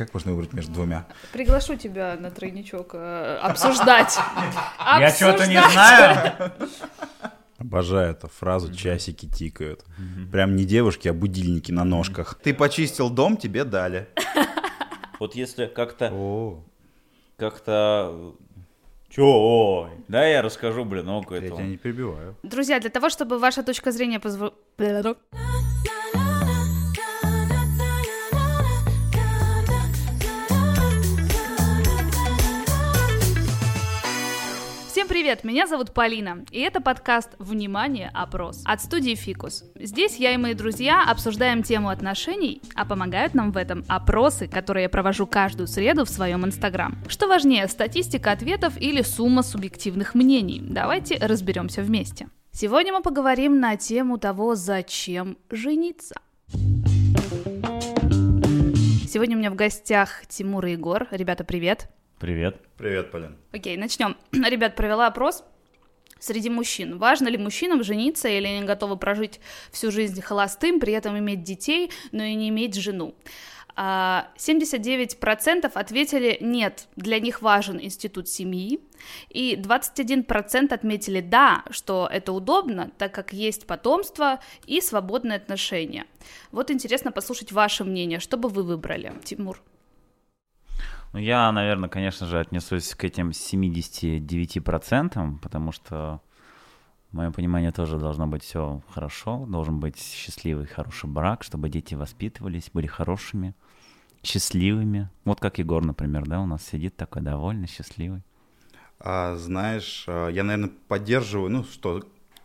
Как можно выбрать между двумя? Приглашу тебя на тройничок э, обсуждать. Я что-то не знаю. Обожаю эту фразу «часики тикают». Прям не девушки, а будильники на ножках. Ты почистил дом, тебе дали. Вот если как-то, О, как-то... Чё? Да, я расскажу, блин, ну я тебя не перебиваю. Друзья, для того, чтобы ваша точка зрения позв... привет, меня зовут Полина, и это подкаст «Внимание! Опрос» от студии «Фикус». Здесь я и мои друзья обсуждаем тему отношений, а помогают нам в этом опросы, которые я провожу каждую среду в своем инстаграм. Что важнее, статистика ответов или сумма субъективных мнений? Давайте разберемся вместе. Сегодня мы поговорим на тему того, зачем жениться. Сегодня у меня в гостях Тимур и Егор. Ребята, привет. Привет. Привет, Полин. Окей, начнем. Ребят, провела опрос среди мужчин. Важно ли мужчинам жениться или они готовы прожить всю жизнь холостым, при этом иметь детей, но и не иметь жену? А, 79% ответили нет, для них важен институт семьи, и 21% отметили да, что это удобно, так как есть потомство и свободные отношения. Вот интересно послушать ваше мнение, что бы вы выбрали, Тимур? Ну, я, наверное, конечно же, отнесусь к этим 79%, потому что в моем понимании тоже должно быть все хорошо, должен быть счастливый, хороший брак, чтобы дети воспитывались, были хорошими, счастливыми. Вот как Егор, например, да, у нас сидит такой довольный, счастливый. А, знаешь, а, я, наверное, поддерживаю, ну, что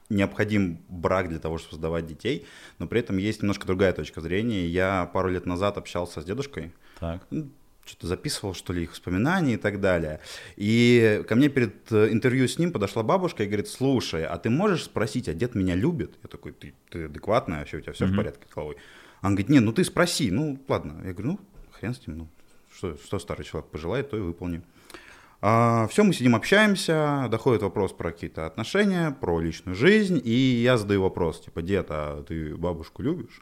необходим брак для того, чтобы создавать детей, но при этом есть немножко другая точка зрения. Я пару лет назад общался с дедушкой, Так. Что-то записывал, что ли, их воспоминания и так далее. И ко мне перед э, интервью с ним подошла бабушка и говорит, слушай, а ты можешь спросить, а дед меня любит? Я такой, ты, ты адекватная, вообще у тебя все в Мгм. порядке головой? Он говорит, не, ну ты спроси, ну ладно. Я говорю, ну хрен с ним, ну что, что старый человек пожелает, то и выполню. все, мы сидим, общаемся, доходит вопрос про какие-то отношения, про личную жизнь, и я задаю вопрос, типа, дед, а ты бабушку любишь?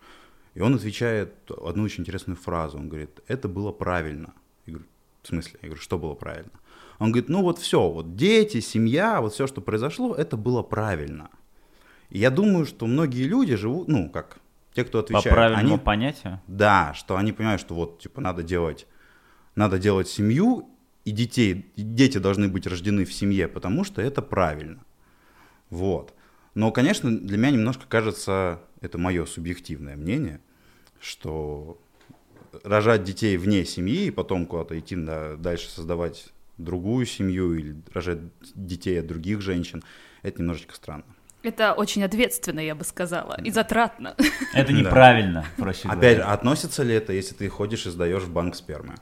И он отвечает одну очень интересную фразу. Он говорит, это было правильно. Я говорю, в смысле? Я говорю, что было правильно? Он говорит, ну вот все, вот дети, семья, вот все, что произошло, это было правильно. И я думаю, что многие люди живут, ну как, те, кто По отвечает, правильному они, понятию? да, что они понимают, что вот, типа, надо делать, надо делать семью, и детей, и дети должны быть рождены в семье, потому что это правильно. Вот. Но, конечно, для меня немножко кажется, это мое субъективное мнение, что рожать детей вне семьи и потом куда-то идти на, дальше создавать другую семью или рожать детей от других женщин, это немножечко странно. Это очень ответственно, я бы сказала, и затратно. Это Да. неправильно, проще Опять же, относится ли это, если ты ходишь и сдаешь в банк спермы?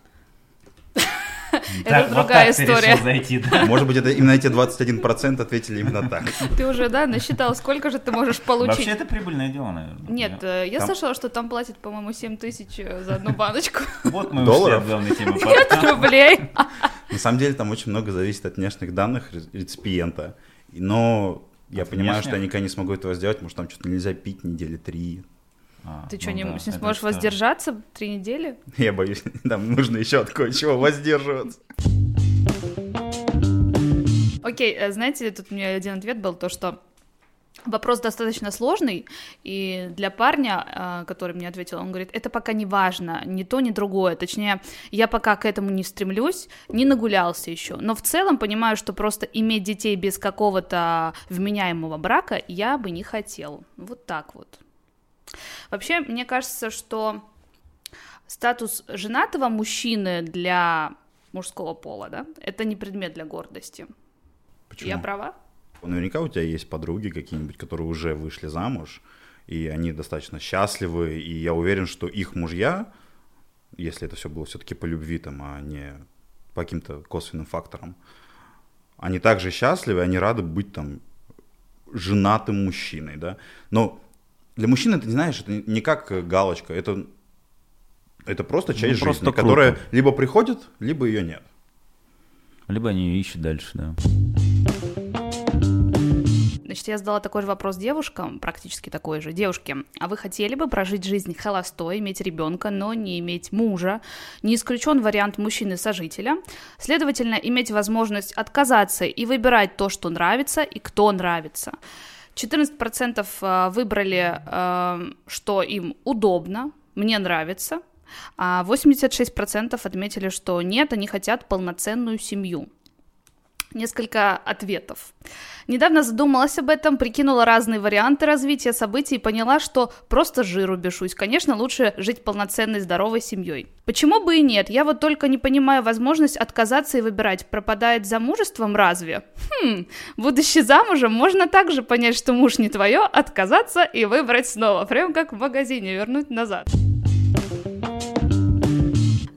Это другая так ты решил история. зайти, да? Может быть, это именно эти 21% ответили именно так. Ты уже, да, насчитал, сколько же ты можешь получить? Вообще это прибыльное дело, наверное. Нет, э, я Там- слышала, что там платят, по-моему, 7 тысяч э, за одну баночку. Вот мы Долларов? ушли от главной темы Нет рублей. На самом деле там очень много зависит от внешних данных ре- реципиента. Но я От понимаю, внешних? что я никогда не смогу этого сделать, потому что там что-то нельзя пить недели три. А, Ты ну что, не, да, не это сможешь что? воздержаться три недели? Я боюсь, там нужно еще от кое-чего воздерживаться. Окей, э, знаете, тут у меня один ответ был, то что вопрос достаточно сложный, и для парня, э, который мне ответил, он говорит, это пока не важно, ни то, ни другое, точнее, я пока к этому не стремлюсь, не нагулялся еще, но в целом понимаю, что просто иметь детей без какого-то вменяемого брака я бы не хотел, вот так вот. Вообще, мне кажется, что статус женатого мужчины для мужского пола, да, это не предмет для гордости. Почему? Я права? Наверняка у тебя есть подруги какие-нибудь, которые уже вышли замуж, и они достаточно счастливы, и я уверен, что их мужья, если это все было все-таки по любви, там, а не по каким-то косвенным факторам, они также счастливы, они рады быть там женатым мужчиной, да. Но для мужчин это, знаешь, это не как галочка, это, это просто часть Ну, просто жизни, круто. которая либо приходит, либо ее нет. Либо они ее ищут дальше, да. Значит, я задала такой же вопрос девушкам, практически такой же. Девушки, а вы хотели бы прожить жизнь холостой, иметь ребенка, но не иметь мужа? Не исключен вариант мужчины-сожителя. Следовательно, иметь возможность отказаться и выбирать то, что нравится и кто нравится. 14% э, выбрали, э, что им удобно, мне нравится, а 86% отметили, что нет, они хотят полноценную семью несколько ответов. Недавно задумалась об этом, прикинула разные варианты развития событий и поняла, что просто жиру бешусь. Конечно, лучше жить полноценной, здоровой семьей. Почему бы и нет? Я вот только не понимаю возможность отказаться и выбирать, пропадает замужеством разве? Хм, будучи замужем, можно также понять, что муж не твое, отказаться и выбрать снова, прям как в магазине, вернуть назад.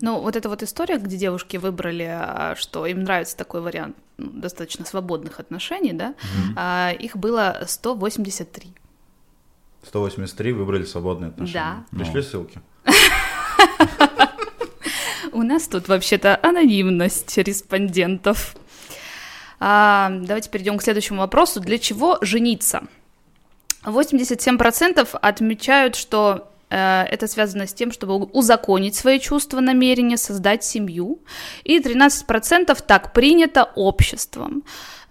Ну, вот эта вот история, где девушки выбрали, а, что им нравится такой вариант ну, достаточно свободных отношений, да, mm-hmm. их было 183. 183 выбрали свободные отношения. Да. Пришли ссылки. У нас тут вообще-то анонимность респондентов. А, давайте перейдем к следующему вопросу. Для чего жениться? 87% отмечают, что это связано с тем, чтобы узаконить свои чувства, намерения, создать семью. И 13% так принято обществом.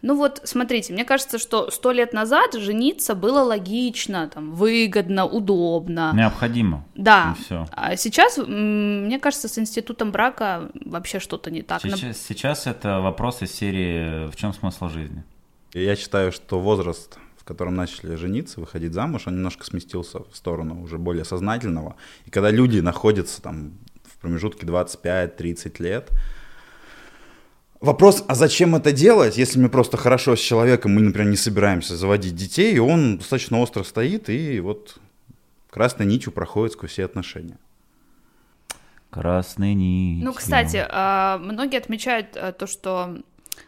Ну вот, смотрите, мне кажется, что сто лет назад жениться было логично, там, выгодно, удобно. Необходимо. Да. все. А сейчас, мне кажется, с институтом брака вообще что-то не так. Сейчас, сейчас это вопрос из серии «В чем смысл жизни?» Я считаю, что возраст в котором начали жениться, выходить замуж, он немножко сместился в сторону уже более сознательного. И когда люди находятся там в промежутке 25-30 лет, Вопрос, а зачем это делать, если мы просто хорошо с человеком, мы, например, не собираемся заводить детей, и он достаточно остро стоит, и вот красной нитью проходит сквозь все отношения. Красной нитью. Ну, кстати, а, многие отмечают э, то, что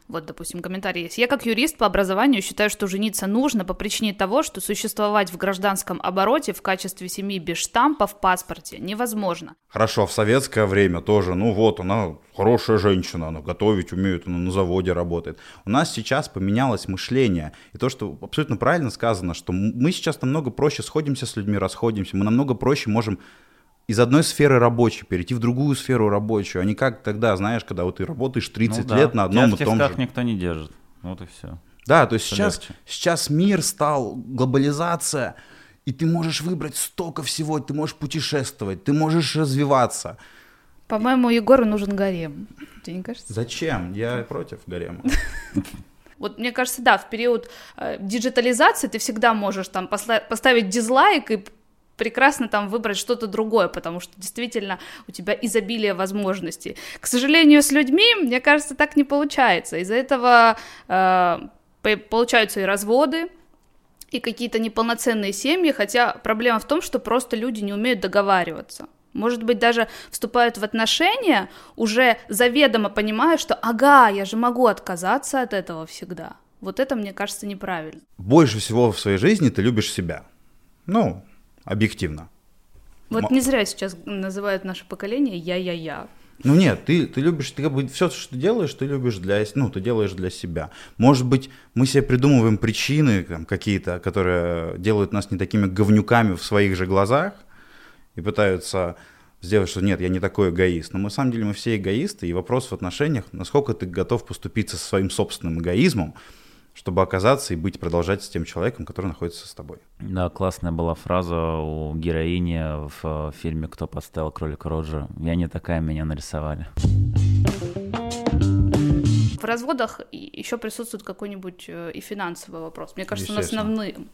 вот, допустим, комментарий есть. Я как юрист по образованию считаю, что жениться нужно по причине того, что существовать в гражданском обороте в качестве семьи без штампа в паспорте невозможно. Хорошо, в советское время тоже, ну вот, она хорошая женщина, она готовить умеет, она на заводе работает. У нас сейчас поменялось мышление. И то, что абсолютно правильно сказано, что мы сейчас намного проще сходимся с людьми, расходимся, мы намного проще можем из одной сферы рабочей перейти в другую сферу рабочую, а не как тогда, знаешь, когда вот ты работаешь 30 ну, да. лет на одном Тебя и том же. никто не держит. Вот и все. Да, то есть сейчас, сейчас мир стал, глобализация, и ты можешь выбрать столько всего, ты можешь путешествовать, ты можешь развиваться. По-моему, Егору нужен гарем. Тебе не кажется? Зачем? Я против гарема. Вот мне кажется, да, в период э, диджитализации ты всегда можешь там поставить дизлайк и прекрасно там выбрать что-то другое, потому что действительно у тебя изобилие возможностей. К сожалению, с людьми, мне кажется, так не получается. Из-за этого э, получаются и разводы, и какие-то неполноценные семьи, хотя проблема в том, что просто люди не умеют договариваться. Может быть, даже вступают в отношения, уже заведомо понимая, что ага, я же могу отказаться от этого всегда. Вот это, мне кажется, неправильно. Больше всего в своей жизни ты любишь себя. Ну, объективно. Вот не зря сейчас называют наше поколение я-я-я. Ну нет, ты, ты любишь, ты как бы все, что ты делаешь, ты любишь для, ну, ты делаешь для себя. Может быть, мы себе придумываем причины там, какие-то, которые делают нас не такими говнюками в своих же глазах и пытаются сделать, что нет, я не такой эгоист. Но на самом деле мы все эгоисты, и вопрос в отношениях, насколько ты готов поступиться со своим собственным эгоизмом, чтобы оказаться и быть, продолжать с тем человеком, который находится с тобой. Да, классная была фраза у героини в фильме «Кто подставил кролика Роджера». «Я не такая, меня нарисовали». В разводах еще присутствует какой-нибудь э, и финансовый вопрос. Мне кажется, он основным.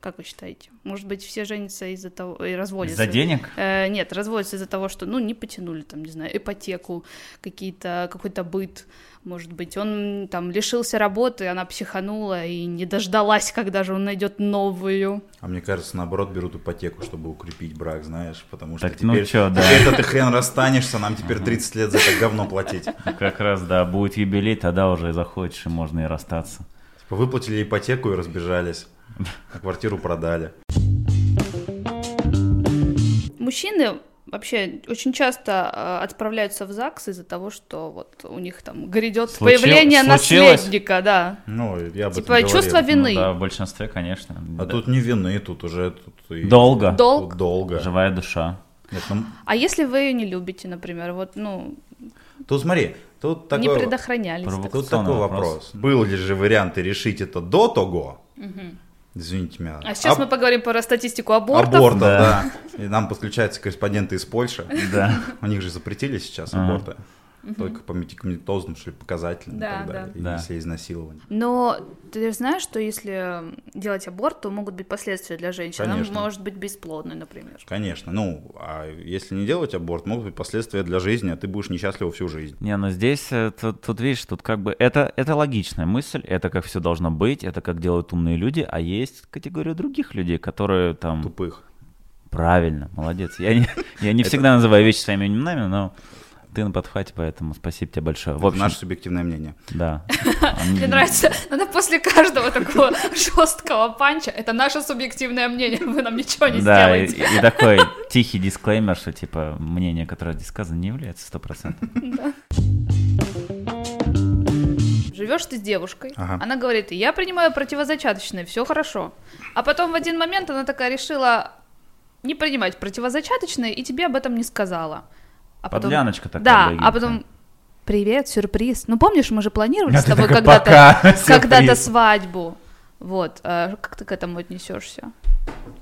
Как вы считаете? Может быть, все женятся из-за того и разводятся? Из-за денег? Э, нет, разводятся из-за того, что, ну, не потянули там, не знаю, ипотеку, какие-то какой-то быт, может быть, он там лишился работы, она психанула и не дождалась, когда же он найдет новую. А мне кажется, наоборот, берут ипотеку, чтобы укрепить брак, знаешь, потому что так, теперь, ну чё, да. теперь ты хрен расстанешься, нам теперь 30 лет за это говно платить. Как раз, да, будет юбилей, тогда уже и захочешь, и можно и расстаться. Типа выплатили ипотеку и разбежались, а квартиру продали. Мужчины вообще очень часто э, отправляются в ЗАГС из-за того, что вот у них там грядет Случил- появление случилось? наследника, да. Ну, я этом Типа чувство говорил. вины. Ну да, в большинстве, конечно. А Да. тут не вины, тут уже... Тут и- Долго. Долг. Тут долго. Живая душа. Нет, ну, А если вы ее не любите, например, вот, ну, тут смотри, тут такой... не предохранялись. так Тут такой вопрос. вопрос. Был ли же вариант и решить это до того? Извините меня. А сейчас Об- мы поговорим про статистику абортов. Абортов, Да. да. И нам подключаются корреспонденты из Польши. Да. У них же запретили сейчас Ага. Аборты. Только по медикаментозным, что ли, показателям и Да, так да. далее. И Да. Если изнасилование. Но ты же знаешь, что если делать аборт, то могут быть последствия для женщины. Она Конечно. может быть бесплодной, например. Конечно. Ну, а если не делать аборт, могут быть последствия для жизни, а ты будешь несчастлива всю жизнь. Не, ну здесь, э, тут, тут, видишь, тут как бы это, это логичная мысль, это как все должно быть, это как делают умные люди, а есть категория других людей, которые там... Тупых. Правильно, молодец. Я не, я не всегда называю вещи своими именами, но ты на подхвате, поэтому спасибо тебе большое. В общем, наше субъективное мнение. да. Мне нравится, надо после каждого такого жесткого панча, это наше субъективное мнение, вы нам ничего не Да, и, сделаете. и такой тихий дисклеймер, что типа мнение, которое здесь сказано, не является стопроцентным. Живешь ты с девушкой, Ага. она говорит, я принимаю противозачаточные, все хорошо. А потом в один момент она такая решила не принимать противозачаточные и тебе об этом не сказала. А потом... Подляночка такая. Да, легенькая. а потом привет, сюрприз. Ну помнишь, мы же планировали А с тобой когда-то, «Пока, когда-то сюрприз». свадьбу. Вот, а как ты к этому отнесешься?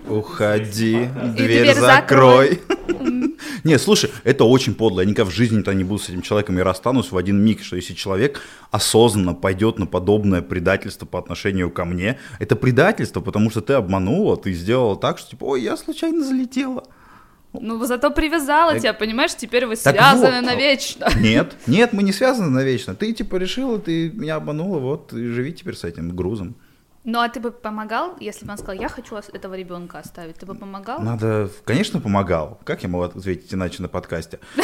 Уходи, дверь, дверь закрой. Не, слушай, это очень подло. Я никогда в жизни-то не буду с этим человеком и расстанусь в один миг, что если человек осознанно пойдет на подобное предательство по отношению ко мне, это предательство, потому что ты обманула, ты сделала так, что типа, ой, я случайно залетела. Ну, зато привязала Так- тебя, понимаешь, теперь вы Так связаны вот. навечно. Нет, нет, мы не связаны навечно. Ты типа решила, ты меня обманула, вот, и живи теперь с этим грузом. Ну, а ты бы помогал, если бы он сказал, я хочу этого ребенка оставить, ты бы помогал? Надо, конечно, помогал. Как я могу ответить иначе на подкасте?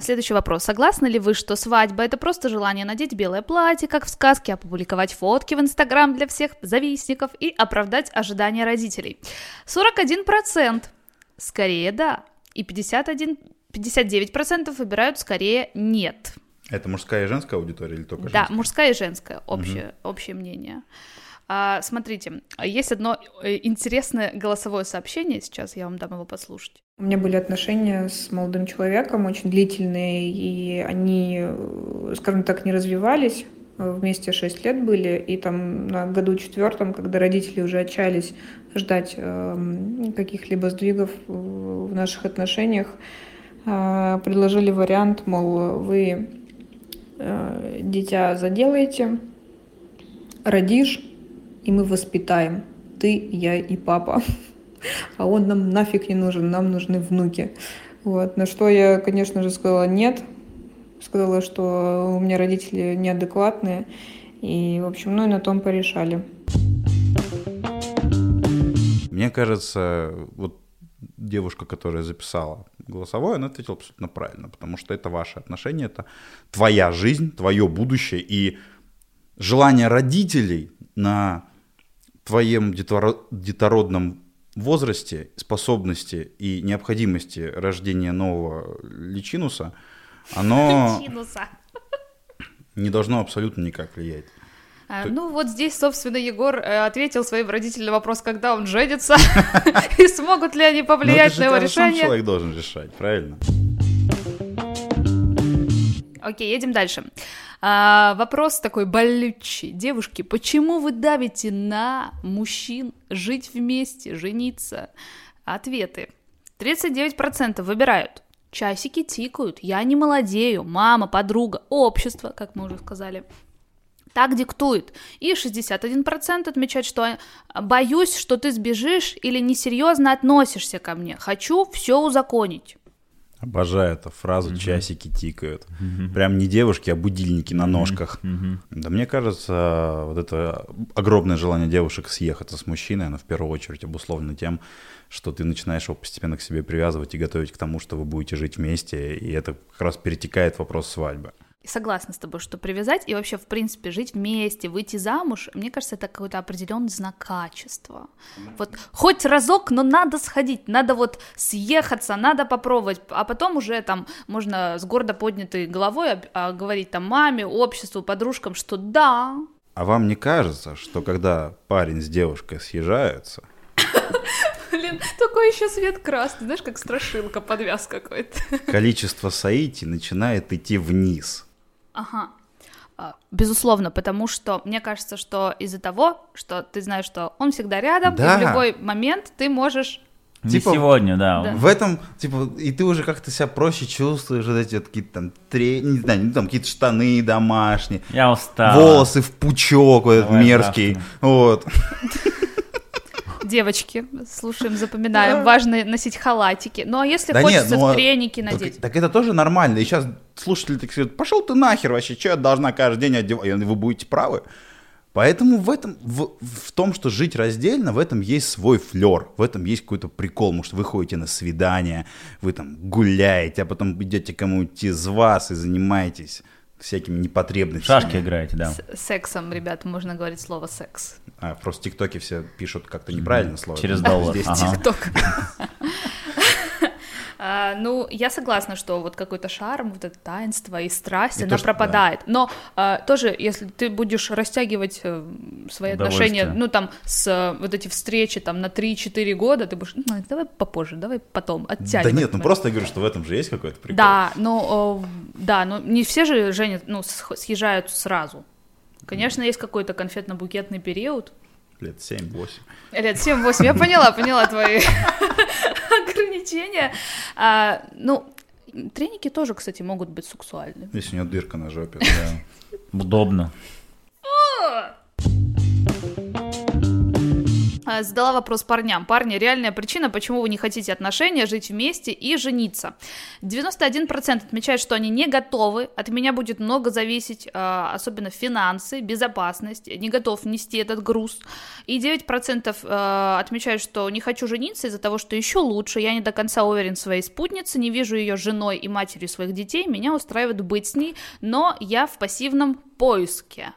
Следующий вопрос. Согласны ли вы, что свадьба это просто желание надеть белое платье, как в сказке, опубликовать фотки в Инстаграм для всех завистников и оправдать ожидания родителей? 41% скорее да, и 51, 59% выбирают скорее нет. Это мужская и женская аудитория или только Да, женская? мужская и женская, общее, общее мнение. А, смотрите, есть одно э, интересное голосовое сообщение, сейчас я вам дам его послушать. У меня были отношения с молодым человеком, очень длительные, и они, э, скажем так, не развивались. Э, Вместе 6 лет были, и там на году четвертом, когда родители уже отчаялись ждать эм, каких-либо сдвигов э, в наших отношениях, э, предложили вариант, мол, вы э, дитя заделаете, родишь, и мы воспитаем. Ты, я и папа. А он нам нафиг не нужен, нам нужны внуки. Вот. На что я, конечно же, сказала нет. Сказала, что у меня родители неадекватные. И, в общем, ну и на том порешали. Мне кажется, вот девушка, которая записала голосовое, она ответила абсолютно правильно, потому что это ваши отношения, это твоя жизнь, твое будущее, и желание родителей на твоем деторо- детородном возрасте, способности и необходимости рождения нового личинуса, оно не должно абсолютно никак влиять. А, Ну вот здесь, собственно, Егор э, ответил своим родителям на вопрос, когда он женится, и смогут ли они это повлиять на его решение. человек должен решать, правильно? Окей, едем дальше. А, вопрос такой болючий. Девушки, почему вы давите на мужчин жить вместе, жениться? Ответы. 39% выбирают. Часики тикают, я не молодею, мама, подруга, общество, как мы уже сказали. Так диктует. И 61% отмечают, что а, боюсь, что ты сбежишь или несерьезно относишься ко мне. Хочу все узаконить. Обожаю эту фразу «часики тикают». Прям не девушки, а будильники на ножках. Да мне кажется, вот это огромное желание девушек съехаться с мужчиной, оно в первую очередь обусловлено тем, что ты начинаешь его постепенно к себе привязывать и готовить к тому, что вы будете жить вместе, и это как раз перетекает в вопрос свадьбы. Согласна с тобой, что привязать и вообще, в принципе, жить вместе, выйти замуж, мне кажется, это какой-то определенный знак качества. Вот хоть разок, но надо сходить, надо вот съехаться, надо попробовать, а потом уже там можно с гордо поднятой головой а, говорить там маме, обществу, подружкам, что да, А вам не кажется, что когда парень с девушкой съезжаются, блин, такой еще свет красный, знаешь, как страшилка, подвяз какой-то. количество соитий начинает идти вниз? Ага. А, Безусловно, потому что мне кажется, что из-за того, что ты знаешь, что он всегда рядом, Да. и в любой момент ты можешь Не Типа- сегодня, да. Да. В этом, типа, и ты уже как-то себя проще чувствуешь, вот эти вот какие-то там, тре... не знаю, ну, там какие-то штаны домашние, Я устал. волосы в пучок вот этот мерзкий, завтра. вот. Девочки, слушаем, запоминаем. Важно носить халатики. Ну а если Да нет, хочется ну, треники надеть? так это тоже нормально. И сейчас слушатели так говорят, пошел ты нахер вообще, что я должна каждый день одевать? И вы будете правы. Поэтому в этом, в, в том, что жить раздельно, в этом есть свой флер, в этом есть какой-то прикол, потому что вы ходите на свидание, вы там гуляете, а потом идете кому-нибудь из вас и занимаетесь всякими непотребностями. Шашки играете, да. С- Сексом, ребят, можно говорить слово секс. А, просто в ТикТоке все пишут как-то неправильно слово. Через Здесь доллар. ТикТок. А, Ну, я согласна, что вот какой-то шарм, вот это таинство и страсть, И она то, что- пропадает. Но а, тоже, если ты будешь растягивать э, свои отношения, ну, там, с э, вот эти встречи там на 3-4 года, ты будешь, «Ну, давай попозже, давай потом, Да оттягивай. нет, ну просто я говорю, что в этом же есть какой-то прикол. Да, но, э, да, но не все же женят, ну, съезжают сразу. Конечно, есть какой-то конфетно-букетный период, Лет 7-8. Лет 7-8, я поняла, поняла твои ограничения. А, ну, треники тоже, кстати, могут быть сексуальны. Если у него дырка на жопе. Удобно. Задала вопрос парням. Парни, реальная причина, почему вы не хотите отношения, жить вместе и жениться. 91% отмечают, что они не готовы, от меня будет много зависеть, а, особенно финансы, безопасность, не готов нести этот груз. И 9% а, отмечают, что не хочу жениться из-за того, что еще лучше, я не до конца уверен в своей спутнице, не вижу ее женой и матерью своих детей, меня устраивает быть с ней, но я в пассивном поиске.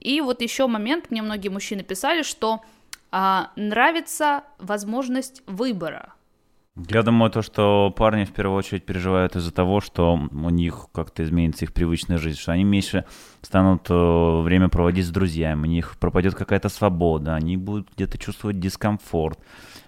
И вот еще момент, мне многие мужчины писали, что а, нравится возможность выбора. Я думаю, то, что парни в первую очередь переживают из-за того, что у них как-то изменится их привычная жизнь, что они меньше станут э, время проводить с друзьями, у них пропадет какая-то свобода, они будут где-то чувствовать дискомфорт,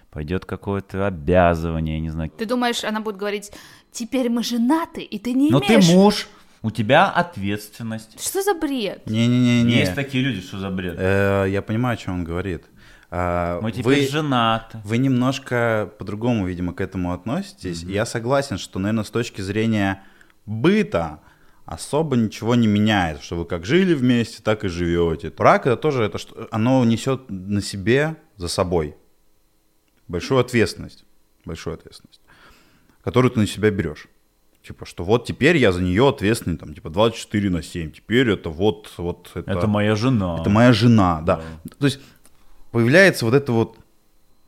пойдет какое-то обязывание, я не знаю. Ты думаешь, она будет говорить, теперь мы женаты, и ты не Но ты имеешь... муж, у тебя ответственность. Что за бред? Не-не-не. Есть такие люди, что за бред. Э, Я понимаю, о чем он говорит. А, Мы теперь Вы, женаты. вы немножко по-другому, видимо, к этому относитесь. Я согласен, что, наверное, с точки зрения быта особо ничего не меняет, что вы как жили вместе, так и живете. Брак это тоже, это, что, оно несет на себе, за собой, большую ответственность, большую ответственность, которую ты на себя берешь. Типа, что вот теперь я за нее ответственный, там, типа, 24 на 7, теперь это вот, вот это, Это моя жена. это моя жена, да. То есть появляется вот это вот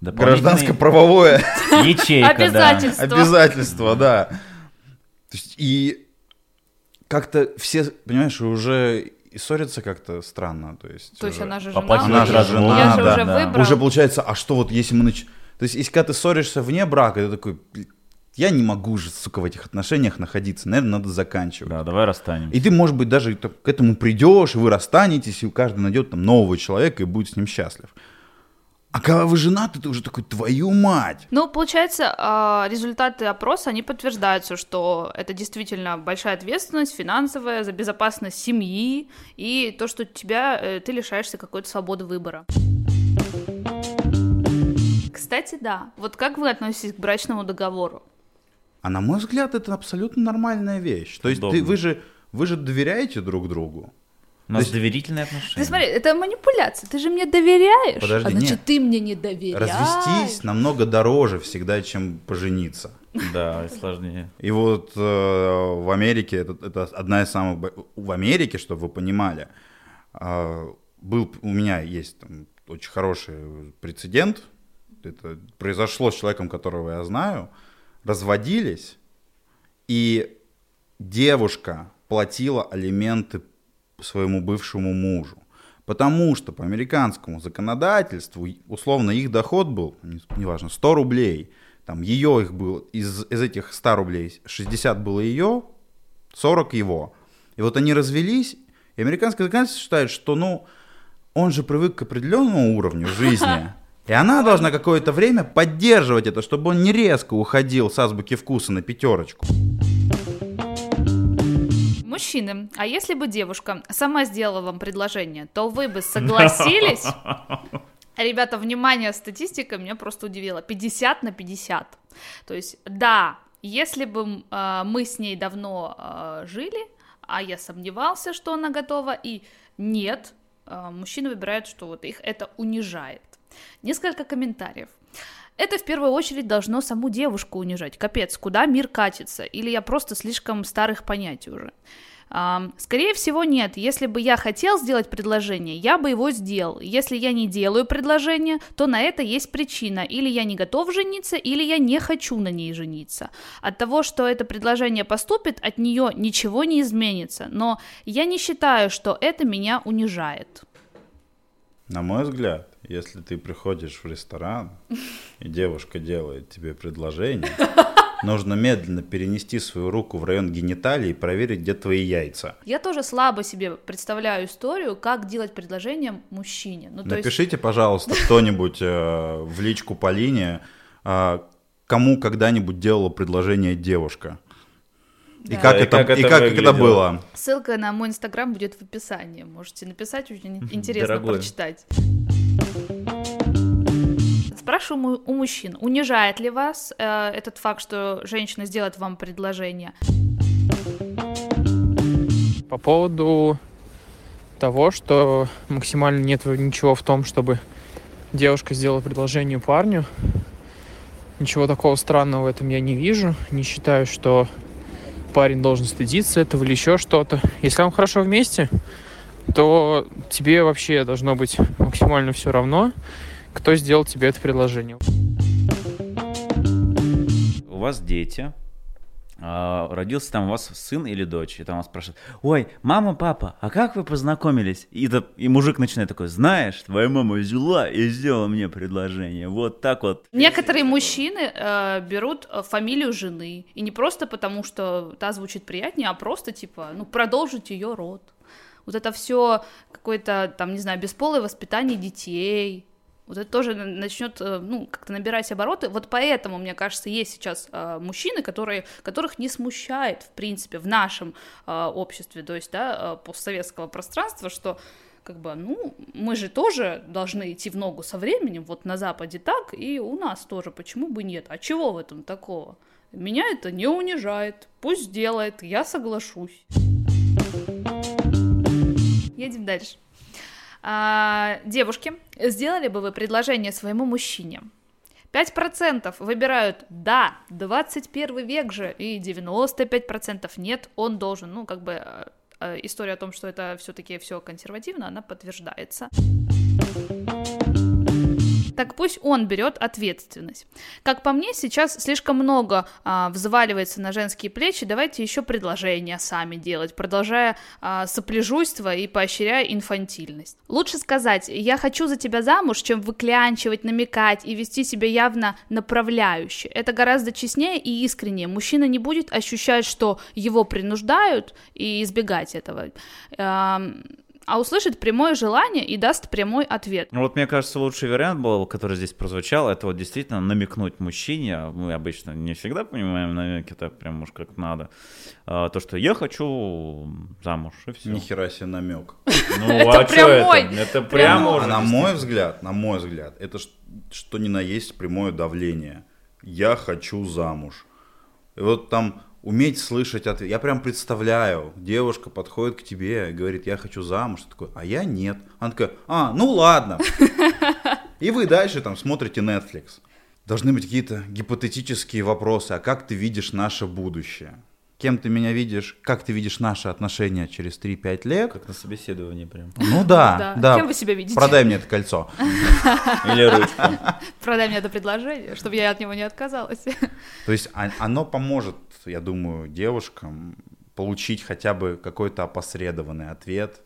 гражданско-правовое Ячейка, да. Обязательства. обязательство, да. То есть и как-то все, понимаешь, уже и ссорятся как-то странно. То есть, То есть уже- она же жена. Она же жена, Я же да, уже да. выбрал. Уже получается, а что вот если мы нач... То есть, если когда ты ссоришься вне брака, ты такой, «Блин, я не могу же, сука, в этих отношениях находиться, наверное, надо заканчивать. Да, давай расстанемся. И ты, может быть, даже к этому придешь, и вы расстанетесь, и каждый найдет там нового человека и будет с ним счастлив. А когда вы женаты, ты уже такой, твою мать. Ну, получается, а, результаты опроса, они подтверждаются, что это действительно большая ответственность финансовая за безопасность семьи и то, что тебя, э, ты лишаешься какой-то свободы выбора. Кстати, да. Вот как вы относитесь к брачному договору? А на мой взгляд, это абсолютно нормальная вещь. То есть ты, вы, же, вы же доверяете друг другу. У нас есть- доверительные Ты отношения. смотри, это манипуляция. Ты же мне доверяешь. Подожди, а значит, нет. ты мне не доверяешь. Развестись намного дороже всегда, чем пожениться. Да, и сложнее. И вот э, в Америке, это, это одна из самых... В Америке, чтобы вы понимали, э, был, у меня есть там очень хороший прецедент. Это произошло с человеком, которого я знаю. Разводились, и девушка платила алименты своему бывшему мужу. Потому что по американскому законодательству, условно, их доход был, неважно, 100 рублей. Там ее их было, из, из этих 100 рублей 60 было ее, 40 его. И вот они развелись, и американское законодательство считает, что, ну, он же привык к определенному уровню жизни, и она должна какое-то время поддерживать это, чтобы он не резко уходил с азбуки вкуса на пятерочку. Мужчины, а если бы девушка сама сделала вам предложение, то вы бы согласились? Ребята, внимание, статистика меня просто удивила. 50 на 50. То есть, да, если бы э, мы с ней давно э, жили, а я сомневался, что она готова, и нет, э, мужчины выбирают, что вот их это унижает. Несколько комментариев. Это в первую очередь должно саму девушку унижать. Капец, куда мир катится? Или я просто слишком старых понятий уже? Скорее всего, нет. Если бы я хотел сделать предложение, я бы его сделал. Если я не делаю предложение, то на это есть причина. Или я не готов жениться, или я не хочу на ней жениться. От того, что это предложение поступит, от нее ничего не изменится. Но я не считаю, что это меня унижает. На мой взгляд, если ты приходишь в ресторан, и девушка делает тебе предложение, нужно медленно перенести свою руку в район гениталии и проверить, где твои яйца. Я тоже слабо себе представляю историю, как делать предложение мужчине. Ну, Напишите, есть... пожалуйста, кто-нибудь э, в личку Полине, э, кому когда-нибудь делала предложение девушка. И как, и это, как, и как это было? Ссылка на мой инстаграм будет в описании. Можете написать, очень интересно Дорогой. прочитать. Спрашиваю у мужчин, унижает ли вас э, этот факт, что женщина сделает вам предложение? По поводу того, что максимально нет ничего в том, чтобы девушка сделала предложение парню. Ничего такого странного в этом я не вижу. Не считаю, что парень должен стыдиться этого или еще что-то. Если вам хорошо вместе, то тебе вообще должно быть максимально все равно, кто сделал тебе это предложение. У вас дети, родился там у вас сын или дочь, и там вас спрашивают, ой, мама, папа, а как вы познакомились? И, да, и мужик начинает такой, знаешь, твоя мама взяла и сделала мне предложение, вот так вот. Некоторые мужчины э, берут э, фамилию жены, и не просто потому, что та звучит приятнее, а просто, типа, ну, продолжить ее род. Вот это все какое-то, там, не знаю, бесполое воспитание детей, вот это тоже начнет, э, ну, как-то набирать обороты. Вот поэтому, мне кажется, есть сейчас э, мужчины, которые, которых не смущает, в принципе, в нашем э, обществе, то есть, да, э, постсоветского пространства, что как бы, ну, мы же тоже должны идти в ногу со временем, вот на Западе так, и у нас тоже, почему бы нет? А чего в этом такого? Меня это не унижает, пусть делает, я соглашусь. Едем дальше. А, девушки, сделали бы вы предложение своему мужчине? 5% выбирают «да», 21 век же, и 95% «нет», он должен, ну, как бы э, э, история о том, что это все-таки все консервативно, она подтверждается так пусть он берет ответственность. Как по мне, сейчас слишком много а, взваливается на женские плечи, давайте еще предложения сами делать, продолжая а, сопляжуйство и поощряя инфантильность. Лучше сказать «я хочу за тебя замуж», чем выклянчивать, намекать и вести себя явно направляюще. Это гораздо честнее и искреннее. Мужчина не будет ощущать, что его принуждают и избегать этого а услышит прямое желание и даст прямой ответ. Ну вот мне кажется, лучший вариант был, который здесь прозвучал, это вот действительно намекнуть мужчине, мы обычно не всегда понимаем намеки так прям уж как надо, а, то, что я хочу замуж, и все. Нихера себе намек. Ну а что это? Это прямо. На мой взгляд, на мой взгляд, это что ни на есть прямое давление. Я хочу замуж. И вот там уметь слышать ответ. Я прям представляю, девушка подходит к тебе и говорит, я хочу замуж. Ты такой, а я нет. Она такая, а, ну ладно. И вы дальше там смотрите Netflix. Должны быть какие-то гипотетические вопросы. А как ты видишь наше будущее? Кем ты меня видишь? Как ты видишь наши отношения через 3-5 лет? Как на собеседовании прям. Ну да, да, да. Кем вы себя видите? Продай мне это кольцо. Или ручку. Продай мне это предложение, чтобы я от него не отказалась. То есть оно поможет я думаю, девушкам получить хотя бы какой-то опосредованный ответ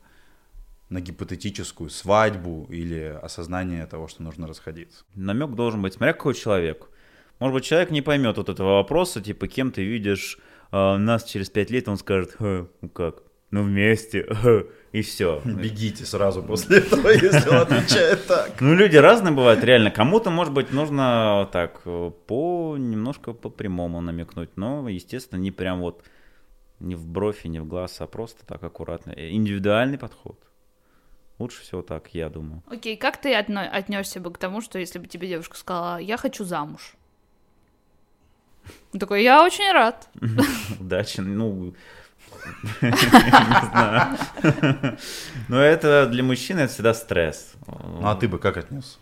на гипотетическую свадьбу или осознание того, что нужно расходиться. Намек должен быть, смотря какой человек. Может быть, человек не поймет вот этого вопроса, типа, кем ты видишь э, нас через пять лет, он скажет, ну как, ну вместе, и все. Бегите сразу после этого, если он отвечает так. Ну, люди разные бывают, реально. Кому-то, может быть, нужно так, по немножко по прямому намекнуть, но, естественно, не прям вот не в бровь и не в глаз, а просто так аккуратно. Индивидуальный подход. Лучше всего так, я думаю. Окей, как ты отно- отнесся бы к тому, что если бы тебе девушка сказала, я хочу замуж? Он такой, я очень рад. Удачи, ну. Но это для мужчины это всегда стресс. Ну, а ты бы как отнес?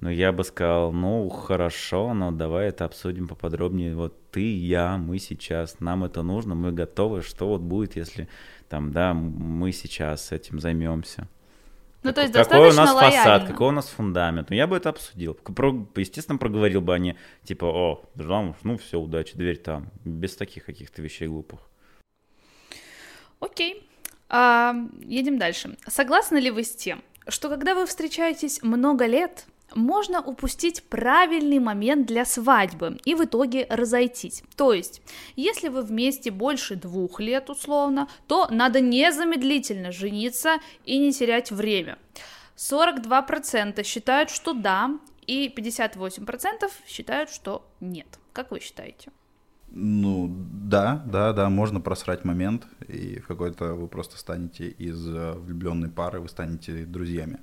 Ну, я бы сказал, ну, хорошо, но давай это обсудим поподробнее. Вот ты, я, мы сейчас, нам это нужно, мы готовы. Что вот будет, если там, да, мы сейчас этим займемся? Ну, то есть какой у нас лояльно. фасад, какой у нас фундамент. Ну, я бы это обсудил. Про- естественно, проговорил бы они, типа, о, замуж, ну, все, удачи, дверь там. Без таких каких-то вещей глупых. Окей. А, едем дальше. Согласны ли вы с тем, что когда вы встречаетесь много лет, можно упустить правильный момент для свадьбы и в итоге разойтись. То есть, если вы вместе больше двух лет условно, то надо незамедлительно жениться и не терять время. 42% считают, что да, и 58% считают, что нет. Как вы считаете? Ну, да, да, да, можно просрать момент, и в какой-то вы просто станете из э, влюбленной пары, вы станете друзьями.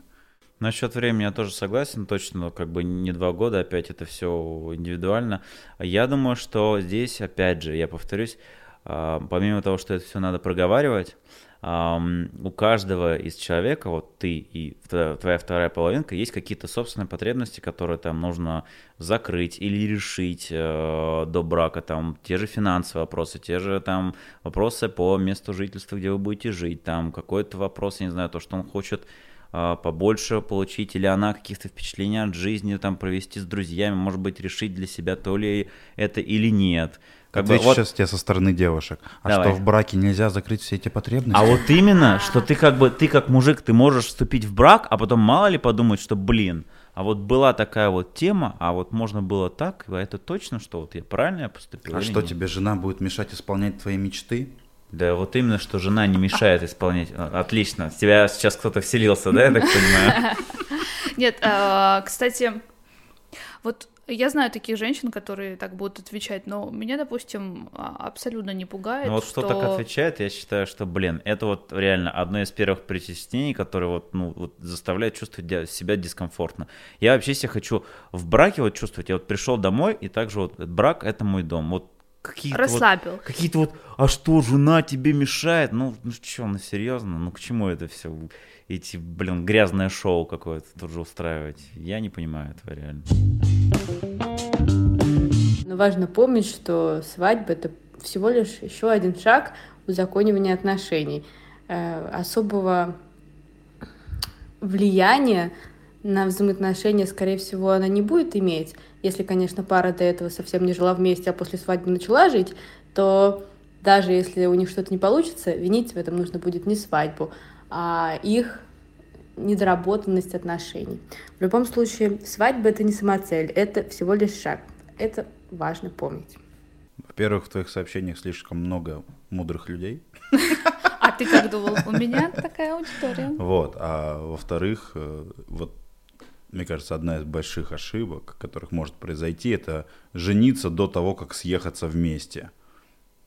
Насчет времени я тоже согласен, точно, как бы не два года, опять это все индивидуально. Я думаю, что здесь, опять же, я повторюсь, а, помимо того, что это все надо проговаривать, у каждого из человека, вот ты и твоя, вторая половинка, есть какие-то собственные потребности, которые там нужно закрыть или решить э, до брака, там те же финансовые вопросы, те же там вопросы по месту жительства, где вы будете жить, там какой-то вопрос, я не знаю, то, что он хочет а, побольше получить, или она каких-то впечатлений от жизни там провести с друзьями, может быть, решить для себя то ли это или нет. Как бы Отвечу вот- сейчас тебе со стороны девушек. А Давай. что в браке нельзя закрыть все эти потребности? А вот именно, что ты как бы, ты как мужик, ты можешь вступить в брак, а потом мало ли подумать, что, блин, а вот была такая вот тема, а вот можно было так, а это точно, что вот я правильно я поступил? А что нет? тебе жена будет мешать исполнять твои мечты? Да вот именно, что жена не мешает исполнять. А, Отлично. В тебя сейчас кто-то вселился, да, я так понимаю? Нет, а, кстати, вот я знаю таких женщин, которые так будут отвечать, но меня, допустим, а, абсолютно не пугает, Ну вот что... кто так отвечает, я считаю, что, блин, это вот реально одно из первых притеснений, которое вот, ну, вот заставляет чувствовать себя дискомфортно. Я вообще себя хочу в браке вот чувствовать. Я вот пришел домой, и также вот брак — это мой дом. Вот какие-то вот, Расслабил. какие-то вот, а что, жена тебе мешает? Ну, ну что, ну серьезно? Ну к чему это все? Эти, блин, грязное шоу какое-то тут же устраивать. Я не понимаю этого реально. Но важно помнить, что свадьба это всего лишь еще один шаг узаконивания отношений. Э, Особого влияния на взаимоотношения, скорее всего, она не будет иметь. Если, конечно, пара до этого совсем не жила вместе, а после свадьбы начала жить, то даже если у них что-то не получится, винить в этом нужно будет не свадьбу, а их недоработанность отношений. В любом случае, свадьба это не самоцель, это всего лишь шаг. Это важно помнить. Во-первых, в твоих сообщениях слишком много мудрых людей. А ты как думал? У меня такая аудитория. Вот. А во-вторых, э, вот мне кажется, одна из больших ошибок, которых может произойти, это жениться до того, как съехаться вместе.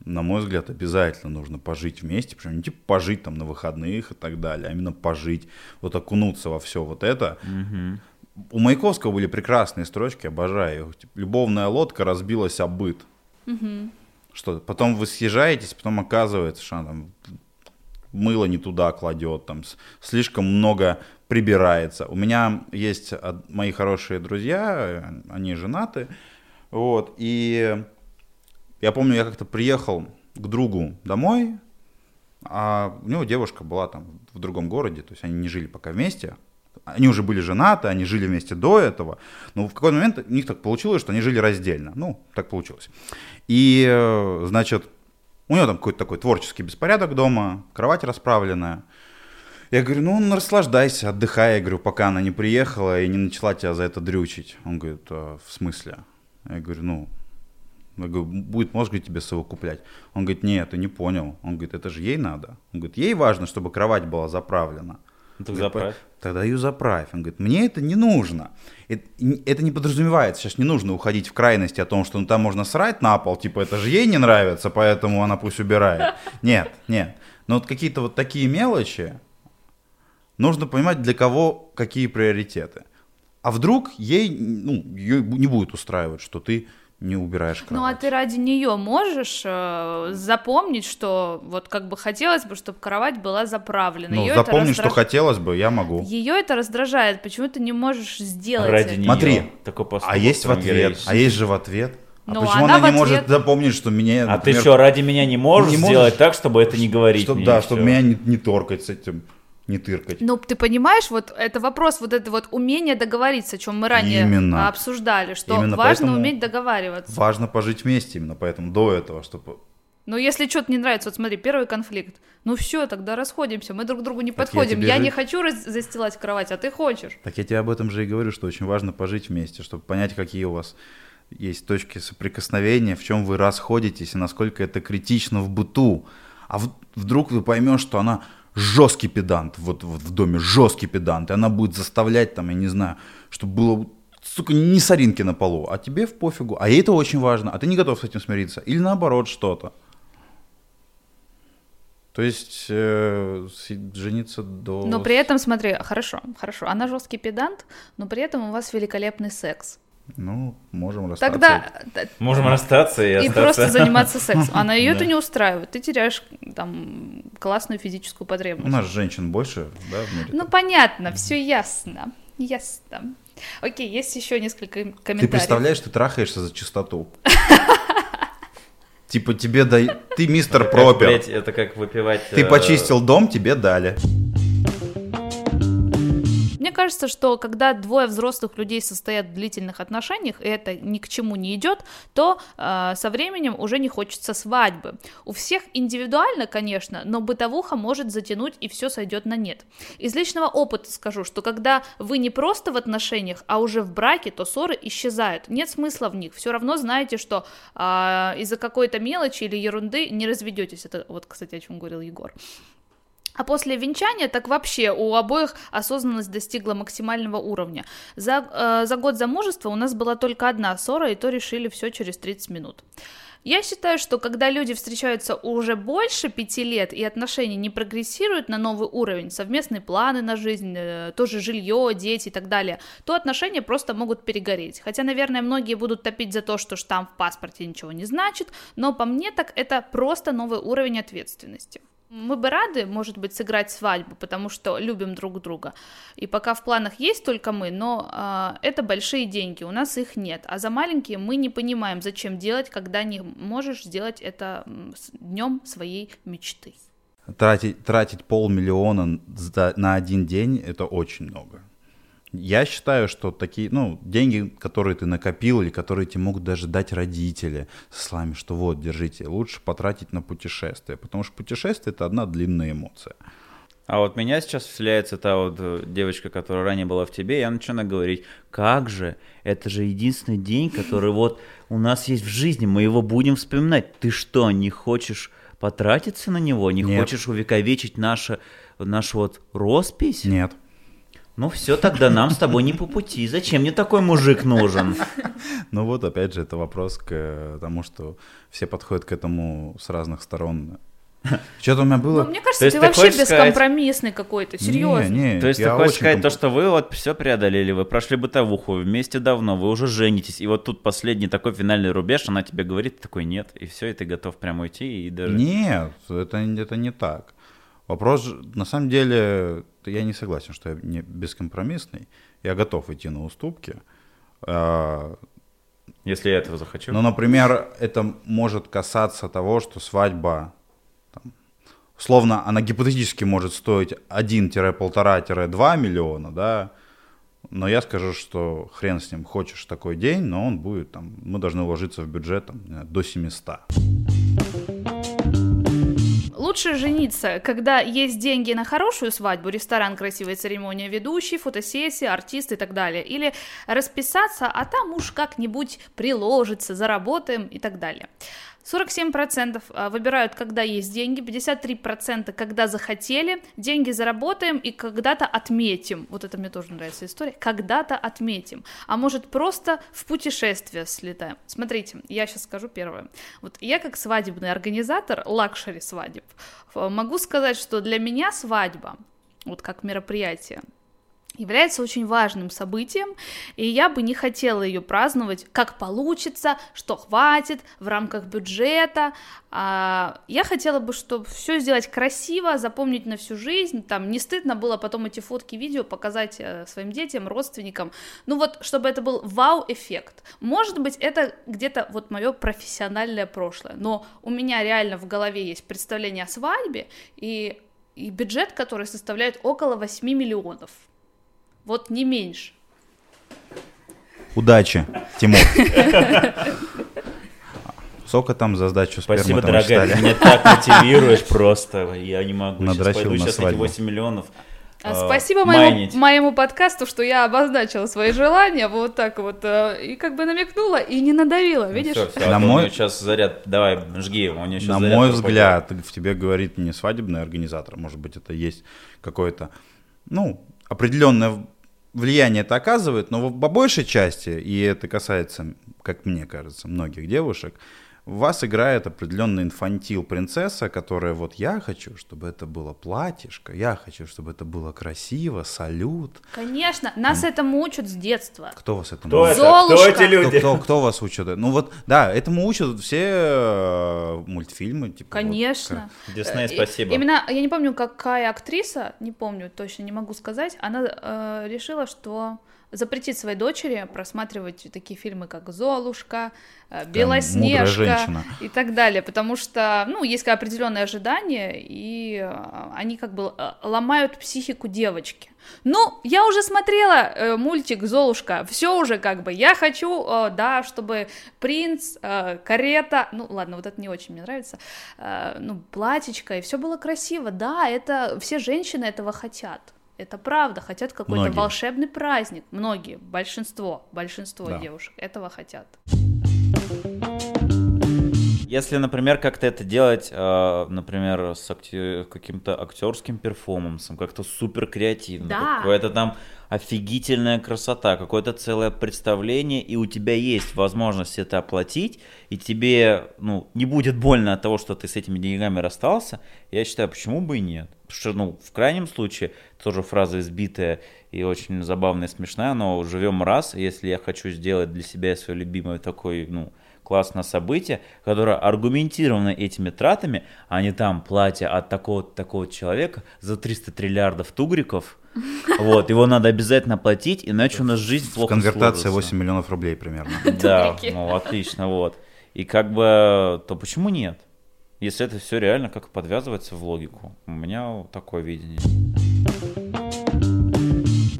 На мой взгляд, обязательно нужно пожить вместе, причем не типа пожить там на выходных и так далее, а именно пожить, вот окунуться во все вот это. Мгм. У Маяковского были прекрасные строчки, обожаю их. Типа, Любовная лодка разбилась о быт. Что потом вы съезжаетесь, потом оказывается, что она там мыло не туда кладет, там слишком много прибирается. У меня есть мои хорошие друзья, они женаты, вот, и я помню, я как-то приехал к другу домой, а у него девушка была там в другом городе, то есть они не жили пока вместе. Они уже были женаты, они жили вместе до этого, но в какой-то момент у них так получилось, что они жили раздельно. Ну, так получилось. И, э, значит, У него там какой-то такой творческий беспорядок дома, кровать расправленная. Я говорю, ну, наслаждайся, отдыхай, я говорю, пока она не приехала и не начала тебя за это дрючить. Он говорит, а, в смысле? Я говорю, ну, я говорю, будет мозг тебе совокуплять. Он говорит, нет, ты не понял. Он говорит, это же ей надо. Он говорит, ей важно, чтобы кровать была заправлена. Ну, так Говорит, заправь. Тогда ее заправь. Он говорит, мне это не нужно. Это, это не подразумевается. Сейчас не нужно уходить в крайности о том, что ну, там можно срать на пол, типа это же ей не нравится, поэтому она пусть убирает. Нет, нет. Но вот какие-то вот такие мелочи, нужно понимать, для кого какие приоритеты. А вдруг ей, ну, ее не будет устраивать, что ты не убираешь кровать. Ну а ты ради нее можешь э, запомнить, что вот как бы хотелось бы, чтобы кровать была заправлена. Ну, Её запомни, это что раздраж- хотелось бы, я могу. Ее это раздражает. Почему ты не можешь сделать Ради это? нее. Смотри, Такой поступок А есть в ответ, трангерейшн. а есть же в ответ. А Ну, почему она она, не может ответ- запомнить, что меня, А ты например, что, ради меня не можешь Не сделать можешь? так, чтобы это не говорить чтоб- мне, да, чтобы меня не, не торкать с этим, не тыркать. Ну, ты понимаешь, вот это вопрос, вот это вот умение договориться, о чем мы ранее Именно. обсуждали, что Именно важно уметь договариваться. Важно пожить вместе именно, поэтому до этого, чтобы... Но если что-то не нравится, вот смотри, первый конфликт, ну все, тогда расходимся, мы друг к другу не Так я подходим. тебе Я, же- не хочу раз- застилать кровать, а ты хочешь. Так я тебе об этом же и говорю, что очень важно пожить вместе, чтобы понять, какие у вас есть точки соприкосновения, в чем вы расходитесь и насколько это критично в быту. А вдруг вы поймешь, что она жесткий педант, вот, вот в доме жесткий педант, и она будет заставлять там, я не знаю, чтобы было, сука, не соринки на полу, а тебе в пофигу, а ей это очень важно, а ты не готов с этим смириться, или наоборот что-то. То есть э, жениться до... Но при этом, смотри, хорошо, хорошо, она жесткий педант, но при этом у вас великолепный секс. Ну, можем расстаться. Тогда Можем расстаться и, и остаться. просто заниматься сексом. А на ее это Да. не устраивает. Ты теряешь там классную физическую У потребность. нас женщин больше, да, в мире? Ну понятно, все ясно. Ясно. Окей, есть еще несколько им- Ты комментариев. представляешь, ты трахаешься за чистоту. Типа тебе дай... Ты мистер Пропер. это как выпивать... Ты э, почистил дом, тебе дали. Кажется, что когда двое взрослых людей состоят в длительных отношениях, и это ни к чему не идет, то э, со временем уже не хочется свадьбы. У всех индивидуально, конечно, но бытовуха может затянуть и все сойдет на нет. Из личного опыта скажу, что когда вы не просто в отношениях, а уже в браке, то ссоры исчезают. Нет смысла в них. Все равно знаете, что э, из-за какой-то мелочи или ерунды не разведетесь. Это вот, кстати, о чем говорил Егор. А после венчания так вообще у обоих осознанность достигла максимального уровня. За, э, за год замужества у нас была только одна ссора, и то решили все через 30 минут. Я считаю, что когда люди встречаются уже больше пяти лет и отношения не прогрессируют на новый уровень, совместные планы на жизнь, э, тоже жилье, дети и так далее, то отношения просто могут перегореть. Хотя, наверное, многие будут топить за то, что штамп в паспорте ничего не значит, но по мне так это просто новый уровень ответственности. Мы бы рады, может быть, сыграть свадьбу, потому что любим друг друга. И пока в планах есть только мы, но а, это большие деньги, у нас их нет. А за маленькие мы не понимаем, зачем делать, когда не можешь сделать это днем своей мечты. Тратить, тратить полмиллиона на один день – это очень много. Я считаю, что такие, ну, деньги, которые ты накопил или которые тебе могут даже дать родители с словами, что вот, держите, лучше потратить на путешествие, потому что путешествие – это одна длинная эмоция. А вот меня сейчас вселяется та вот э, девочка, которая ранее была в тебе, я начинаю говорить, как же, это же единственный день, который вот у нас есть в жизни, мы его будем вспоминать. Ты что, не хочешь потратиться на него, не Нет. хочешь увековечить наше, нашу вот роспись? Нет. Ну все, тогда нам с тобой не по пути. Зачем мне такой мужик нужен? Ну вот, опять же, это вопрос к э, тому, что все подходят к этому с разных сторон. Что-то у меня было... Ну, мне кажется, ты ты вообще хочешь сказать- бескомпромиссный какой-то, серьезно. Не, не, То есть ты хочешь сказать комп- то, что вы вот все преодолели, вы прошли бытовуху, вместе давно, вы уже женитесь, и вот тут последний такой финальный рубеж, она тебе говорит, такой нет, и все, и ты готов прямо уйти, и даже... Нет, это, это не так. Вопрос, на самом деле, я не согласен, что я не бескомпромиссный. Я готов идти на уступки. А, Если я этого захочу. Но, например, это может касаться того, что свадьба, там, условно, она гипотетически может стоить 1-1,5-2 миллиона, да, но я скажу, что хрен с ним, хочешь такой день, но он будет, там, мы должны уложиться в бюджет там, до 700. Лучше жениться, когда есть деньги на хорошую свадьбу, ресторан, красивая церемония, ведущий, фотосессия, артист и так далее. Или расписаться, а там уж как-нибудь приложится, заработаем и так далее. 47% а, выбирают, когда есть деньги, 53% когда захотели, деньги заработаем и когда-то отметим. Вот это мне тоже нравится история. Когда-то отметим. А может просто в путешествие слетаем. Смотрите, я сейчас скажу первое. Вот я как свадебный организатор luxury свадеб могу сказать, что для меня свадьба, вот как мероприятие, является очень важным событием, и я бы не хотела ее праздновать, как получится, что хватит в рамках бюджета. А, я хотела бы, чтобы все сделать красиво, запомнить на всю жизнь, там не стыдно было потом эти фотки, видео показать э, своим детям, родственникам. Ну вот, чтобы это был вау-эффект. Может быть, это где-то вот мое профессиональное прошлое, но у меня реально в голове есть представление о свадьбе и и бюджет, который составляет около 8 миллионов. Вот не меньше. Удачи, Тимур. Сколько там за сдачу спермы Спасибо, дорогая, ты меня так мотивируешь просто. Я не могу. Надрочил сейчас пойду сейчас эти 8 миллионов а, Спасибо моему, моему подкасту, что я обозначила свои желания вот так вот э, и как бы намекнула и не надавила, ну видишь? Ну, все, все, на мой... сейчас заряд, давай, жги его, у нее сейчас На мой взгляд, в тебе говорит не свадебный организатор, может быть, это есть какое-то, ну, определенное влияние это оказывает, но по большей части, и это касается, как мне кажется, многих девушек, в вас играет определенный инфантил принцесса, которая вот я хочу, чтобы это было платьишко, я хочу, чтобы это было красиво, салют. Конечно, нас mm. этому учат с детства. Кто вас этому кто учит? Это? Кто эти люди? Кто, кто, кто вас учит? Ну вот, да, этому учат все э, мультфильмы. Типа, Конечно. Вот, Дисней, спасибо. Именно, я не помню, какая актриса, не помню, точно не могу сказать, она э, решила, что запретить своей дочери просматривать такие фильмы, как «Золушка», э, «Белоснежка» и так далее, потому что, ну, есть определенные ожидания, и э, они как бы э, ломают психику девочки. Ну, я уже смотрела э, мультик «Золушка», все уже как бы, я хочу, э, да, чтобы принц, э, карета, ну, ладно, вот это не очень мне нравится, э, ну, платьечко, и все было красиво, да, это, все женщины этого хотят, это правда, хотят какой-то волшебный праздник. Многие, большинство, большинство да. девушек этого хотят. Если, например, как-то это делать, э, например, с акти- каким-то актерским перформансом, как-то супер креативно, да. какое-то там офигительная красота, какое-то целое представление, и у тебя есть возможность это оплатить, и тебе ну, не будет больно от того, что ты с этими деньгами расстался, я считаю, почему бы и нет. Потому что, ну, в крайнем случае, тоже фраза избитая и очень забавная и смешная, но живем раз, если я хочу сделать для себя свой любимый такой, ну, классное событие, которое аргументировано этими тратами, а не там платье от такого-то такого человека за 300 триллиардов тугриков, вот, его надо обязательно платить, иначе у нас жизнь плохо Конвертация сложится. 8 миллионов рублей примерно. Да, ну отлично, вот. И как бы, то почему нет? Если это все реально как подвязывается в логику. У меня такое видение.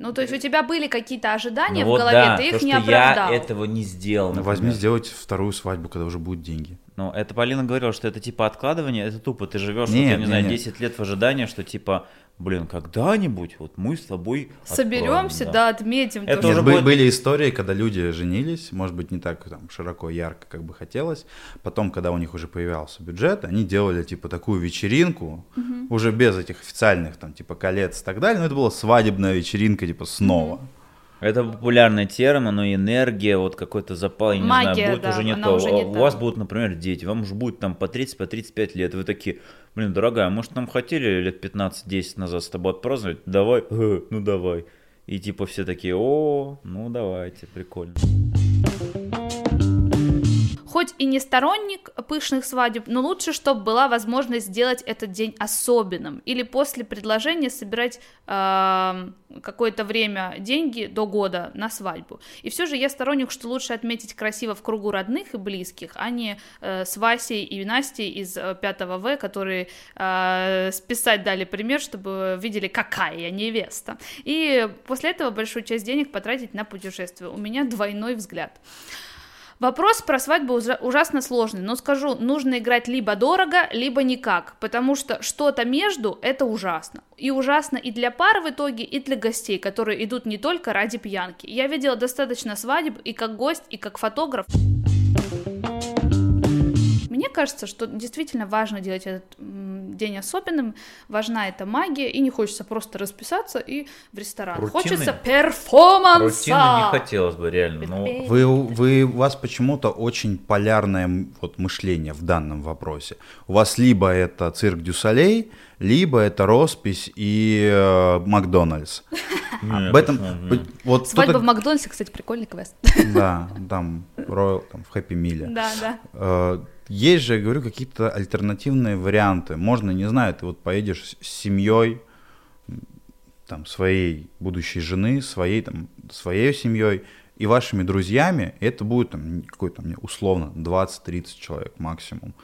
Ну, то есть у тебя были какие-то ожидания ну, в голове, да, ты их то, не оправдал. я этого не сделал. Ну, возьми сделать вторую свадьбу, когда уже будут деньги. Ну, это Полина говорила, что это типа откладывание, это тупо, ты живешь, нет, вот, я не нет, знаю, нет. 10 лет в ожидании, что типа блин, когда-нибудь вот мы с тобой соберемся, да. да, отметим. Это уже будет... были истории, когда люди женились, может быть, не так там широко, ярко, как бы хотелось. Потом, когда у них уже появлялся бюджет, они делали типа такую вечеринку, угу. уже без этих официальных там типа колец и так далее. Но это была свадебная вечеринка типа снова. Угу. Это популярная термин, но энергия, вот какой-то запал, я не Магия, знаю, будет да, уже не то. Уже не у та. вас будут, например, дети, вам уже будет там по 30, по 35 лет, вы такие, блин, дорогая, может, нам хотели лет 15-10 назад с тобой отпраздновать? Давай, э, ну давай. И типа все такие, о, ну давайте, прикольно. Хоть и не сторонник пышных свадеб, но лучше, чтобы была возможность сделать этот день особенным. Или после предложения собирать э, какое-то время деньги до года на свадьбу. И все же я сторонник, что лучше отметить красиво в кругу родных и близких, а не э, с Васей и Настей из 5 э, В, которые э, списать дали пример, чтобы видели, какая я невеста. И после этого большую часть денег потратить на путешествие. У меня двойной взгляд. Вопрос про свадьбу ужа- ужасно сложный, но скажу, нужно играть либо дорого, либо никак, потому что что-то между это ужасно. И ужасно и для пар в итоге, и для гостей, которые идут не только ради пьянки. Я видела достаточно свадеб и как гость, и как фотограф. Мне кажется, что действительно важно делать этот день особенным, важна эта магия, и не хочется просто расписаться и в ресторан. Рутины? Хочется перформанса! Рутины не хотелось бы, реально. Ну, Вы, вы, у вас почему-то очень полярное вот, мышление в данном вопросе. У вас либо это цирк Дюсалей, либо это роспись и э, Макдональдс. Об этом вот Свадьба в Макдональдсе, кстати, прикольный квест. Да, там Royal, там в Хэппи Миле. Да, да. Есть же, я говорю, какие-то альтернативные варианты. Можно, не знаю, ты вот поедешь с семьей, там, своей будущей жены, своей, там, своей семьей и вашими друзьями, это будет там какой-то, условно, 20-30 человек максимум.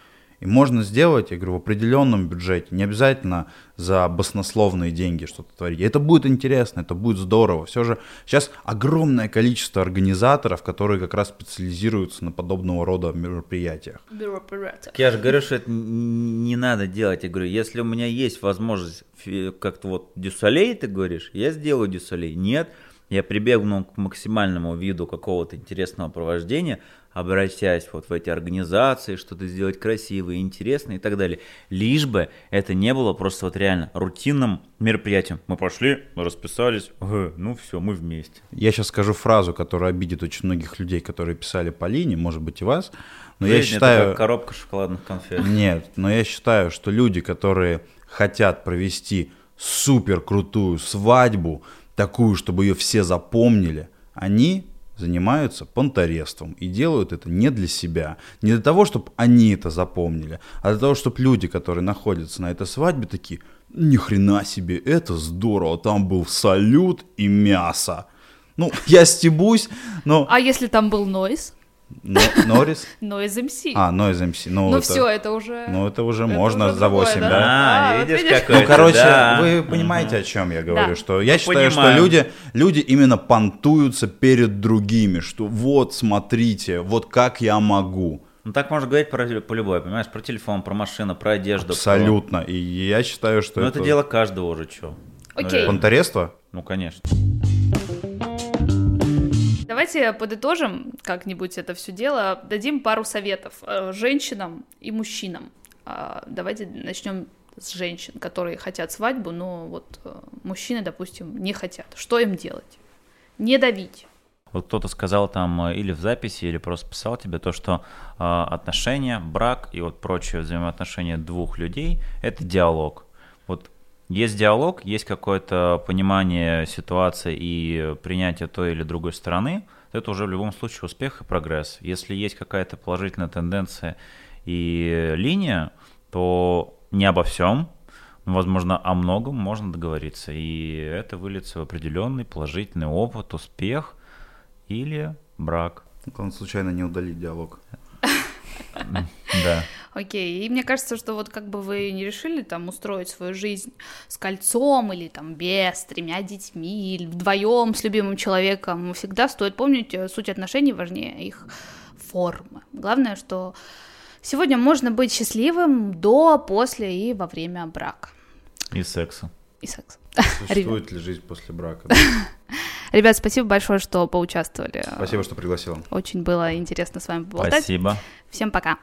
И можно сделать, я говорю, в определенном бюджете, не обязательно за баснословные деньги что-то творить. И это будет интересно, это будет здорово. Все же сейчас огромное количество организаторов, которые как раз специализируются на подобного рода мероприятиях. Так я же говорю, что это не надо делать. Я говорю, если у меня есть возможность как-то вот дюсалей, ты говоришь, я сделаю дюсалей. Нет, я прибегну к максимальному виду какого-то интересного провождения, обращаясь вот в эти организации, что-то сделать красивое, интересное и так далее. Лишь бы это не было просто вот реально рутинным мероприятием. Мы пошли, мы расписались, ага, ну все, мы вместе. Я сейчас скажу фразу, которая обидит очень многих людей, которые писали по линии, может быть и вас. Но я Жизнь это считаю... как коробка шоколадных конфет. Нет, но я считаю, что люди, которые хотят провести супер крутую свадьбу, такую, чтобы ее все запомнили, они занимаются понторезством и делают это не для себя, не для того, чтобы они это запомнили, а для того, чтобы люди, которые находятся на этой свадьбе, такие, ни хрена себе, это здорово, там был салют и мясо. Ну, я стебусь, но... А если там был Нойз? Но- Норрис? Noise MC. А, Noise MC. Ну, ну это- все, это уже... Ну, это уже это можно уже за другое, 8, да? А, А, видишь, видишь? какой Ну, короче, да. вы понимаете, о чем я говорю, Да. что я Ну, считаю, что понимаю. люди, люди именно понтуются перед другими, что вот, смотрите, вот как я могу. Ну так можно говорить про, по любой, понимаешь, про телефон, про машину, про одежду. про- Абсолютно. И я считаю, что Ну это дело каждого уже, что. Окей. Понторезство? Ну, конечно. Давайте подытожим как-нибудь это все дело, дадим пару советов э, женщинам и мужчинам. А, Давайте начнем с женщин, которые хотят свадьбу, но вот э, мужчины, допустим, не хотят. Что им делать? Не давить. Вот кто-то сказал там э, или в записи, или просто писал тебе то, что э, отношения, брак и вот прочие взаимоотношения двух людей – это диалог. Есть диалог, есть какое-то понимание ситуации и принятие той или другой стороны, то это уже в любом случае успех и прогресс. Если есть какая-то положительная тенденция и линия, то не обо всем, но, возможно, о многом можно договориться. И это выльется в определенный положительный опыт, успех или брак. Он случайно не удалить диалог. Да. Окей, и мне кажется, что вот как бы вы не решили там устроить свою жизнь с кольцом или там без, с тремя детьми, или вдвоем с любимым человеком, всегда стоит помнить, э, суть отношений важнее их формы. Главное, что сегодня можно быть счастливым до, после и во время брака И секса. и секса. Существует ли жизнь после брака? Ребят, спасибо большое, что поучаствовали. Спасибо, что пригласила. Очень было интересно с вами поболтать. Спасибо. Всем пока.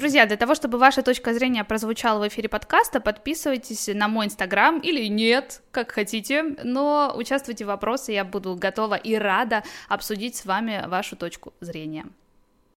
Друзья, для того, чтобы ваша точка зрения прозвучала в эфире подкаста, подписывайтесь на мой инстаграм или нет, как хотите, но участвуйте в вопросе, я буду готова и рада обсудить с вами вашу точку зрения.